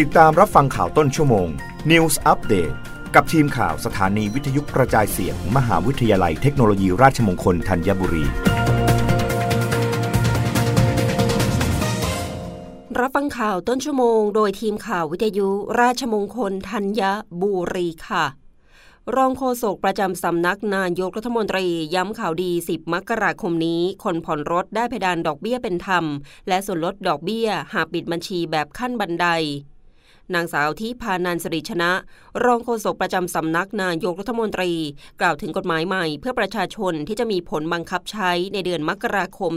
ติดตามรับฟังข่าวต้นชั่วโมง News Update กับทีมข่าวสถานีวิทยุกระจายเสียงมหาวิทยาลัยเทคโนโลยีราชมงคลธัญบุรี รับฟังข่าวต้นชั่วโมง โดยทีมข่าววิทยุราชมงคลธัญบุรีค่ะ รองโฆษกประจำสำนักนายกรัฐมนตรีย้ำข่าวดี 10 มกราคมนี้ คนผ่อนรถได้เพดานดอกเบี้ยเป็นธรรม และส่วนลดดอกเบี้ยหากปิดบัญชีแบบขั้นบันได นางสาวที่พานันสริชนะ รองโฆษกประจำสำนักนายกรัฐมนตรี กล่าวถึงกฎหมายใหม่ เพื่อประชาชนที่จะมีผลบังคับใช้ในเดือนมกราคม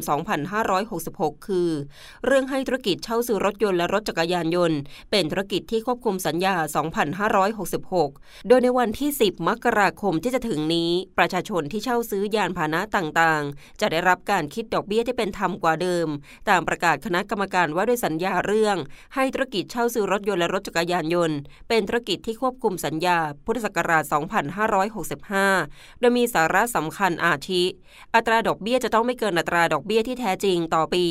2566 คือ เรื่องให้ธุรกิจเช่าซื้อรถยนต์และรถจักรยานยนต์ เป็นธุรกิจที่ควบคุมสัญญา 2566 โดยในวันที่ 10 มกราคมที่จะถึงนี้ ประชาชนที่เช่าซื้อยานพาหนะต่างๆ จะได้รับการคิดดอกเบี้ยที่เป็นธรรมกว่าเดิม ตามประกาศคณะกรรมการว่าด้วยสัญญาเรื่อง ให้ธุรกิจเช่าซื้อรถยนต์และรถจักรยานยนต์ เป็นธุรกิจที่ควบคุมสัญญา พุทธศักราช 2565 โดยมีสาระสำคัญอาทิ อัตราดอกเบี้ยจะต้องไม่เกินอัตราดอกเบี้ยที่แท้จริงต่อปี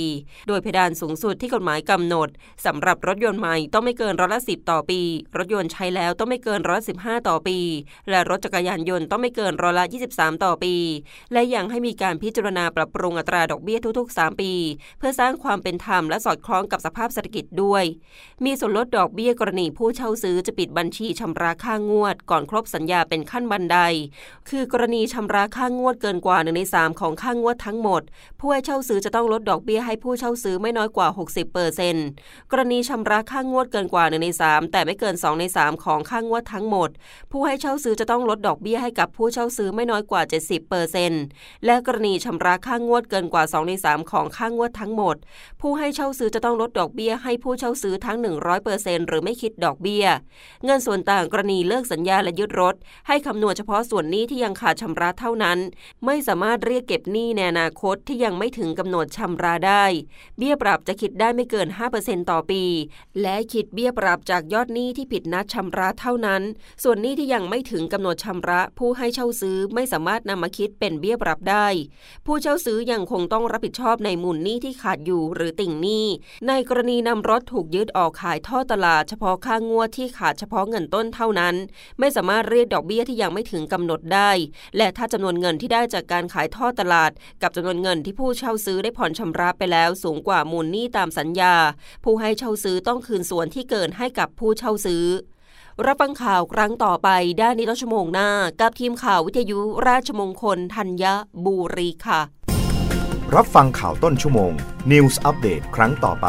โดยเพดานสูงสุดที่กฎหมายกำหนดสำหรับรถยนต์ใหม่ต้องไม่เกินร้อยละสิต่อปี รถยนต์ใช้แล้วต้องไม่เกินร้อยละสิต่อปี และรถจักรยานยนต์ต้องไม่เกินร้อยละ23ต่อปี และยังให้มีการพิจารณาปรับปรุงอัตราดอกเบี้ยทุกๆ 3 ปี เพื่อสร้างความเป็นธรรมและสอดคล้องกับสภาพเศรษฐกิจด้วย มีส่วนลดดอกเบี้ยกรณีผู้เช่าซื้อจะปิดบัญชีชำระค่างวด ก่อนครบสัญญาเป็นขั้นบันได คือกรณีชำระค่างวดเกินกว่า1ใน3ของค่างวดทั้งหมด ผู้ให้เช่าซื้อจะต้องลดดอกเบี้ยให้ผู้เช่าซื้อไม่น้อยกว่า 60เปอร์เซ็นต์กรณีชำระค่างวดเกินกว่า1ใน3 แต่ไม่เกิน 2 ใน 3 ของค่างวดทั้งหมด ผู้ให้เช่าซื้อจะต้องลดดอกเบี้ยให้กับผู้เช่าซื้อไม่น้อยกว่า 70เปอร์เซ็นต์และกรณีชำระค่างวดเกินกว่า 2 ใน 3 ของค่างวดทั้งหมด ผู้ให้เช่าซื้อจะต้องลดดอกเบี้ยให้ผู้เช่าซื้อทั้ง 100เปอร์เซ็นต์หรือไม่คิดดอกเบี้ย เงินส่วนต่างกรณีเลิกสัญญาและยึดรถ ให้คำนวณเฉพาะส่วนหนี้ที่ยังขาดชำระเท่านั้น ไม่สามารถเรียกเก็บหนี้ในอนาคตที่ยังไม่ถึงกำหนดชำระได้ เบี้ยปรับจะคิดได้ไม่เกิน 5%ต่อปี และคิดเบี้ยปรับจากยอดหนี้ที่ผิดนัดชำระเท่านั้น ส่วนหนี้ที่ยังไม่ถึงกำหนดชำระผู้ให้เช่าซื้อไม่สามารถนำมาคิดเป็นเบี้ยปรับได้ ผู้เช่าซื้อยังคงต้องรับผิดชอบในมูลหนี้ที่ขาดอยู่หรือติ่งหนี้ ในกรณีนำรถถูกยึดออกขายท่อตลาดเฉพาะค่างวดที่ขาดเฉพาะเงินต้นเท่านั้น ไม่สามารถเรียกดอกเบี้ยที่ยังไม่ถึงกำหนดได้ และถ้าจำนวนเงินที่ได้จากการขายท่อตลาด กับจำนวนเงินที่ผู้เช่าซื้อได้ผ่อนชำระไปแล้วสูงกว่ามูลหนี้ตามสัญญา ผู้ให้เช่าซื้อต้องคืนส่วนที่เกินให้กับผู้เช่าซื้อรับฟังข่าวครั้งต่อไปได้ในต้นชั่วโมงหน้า กับทีมข่าววิทยุราชมงคลธัญบุรีค่ะ รับฟังข่าวต้นชั่วโมง News อัปเดตครั้งต่อไป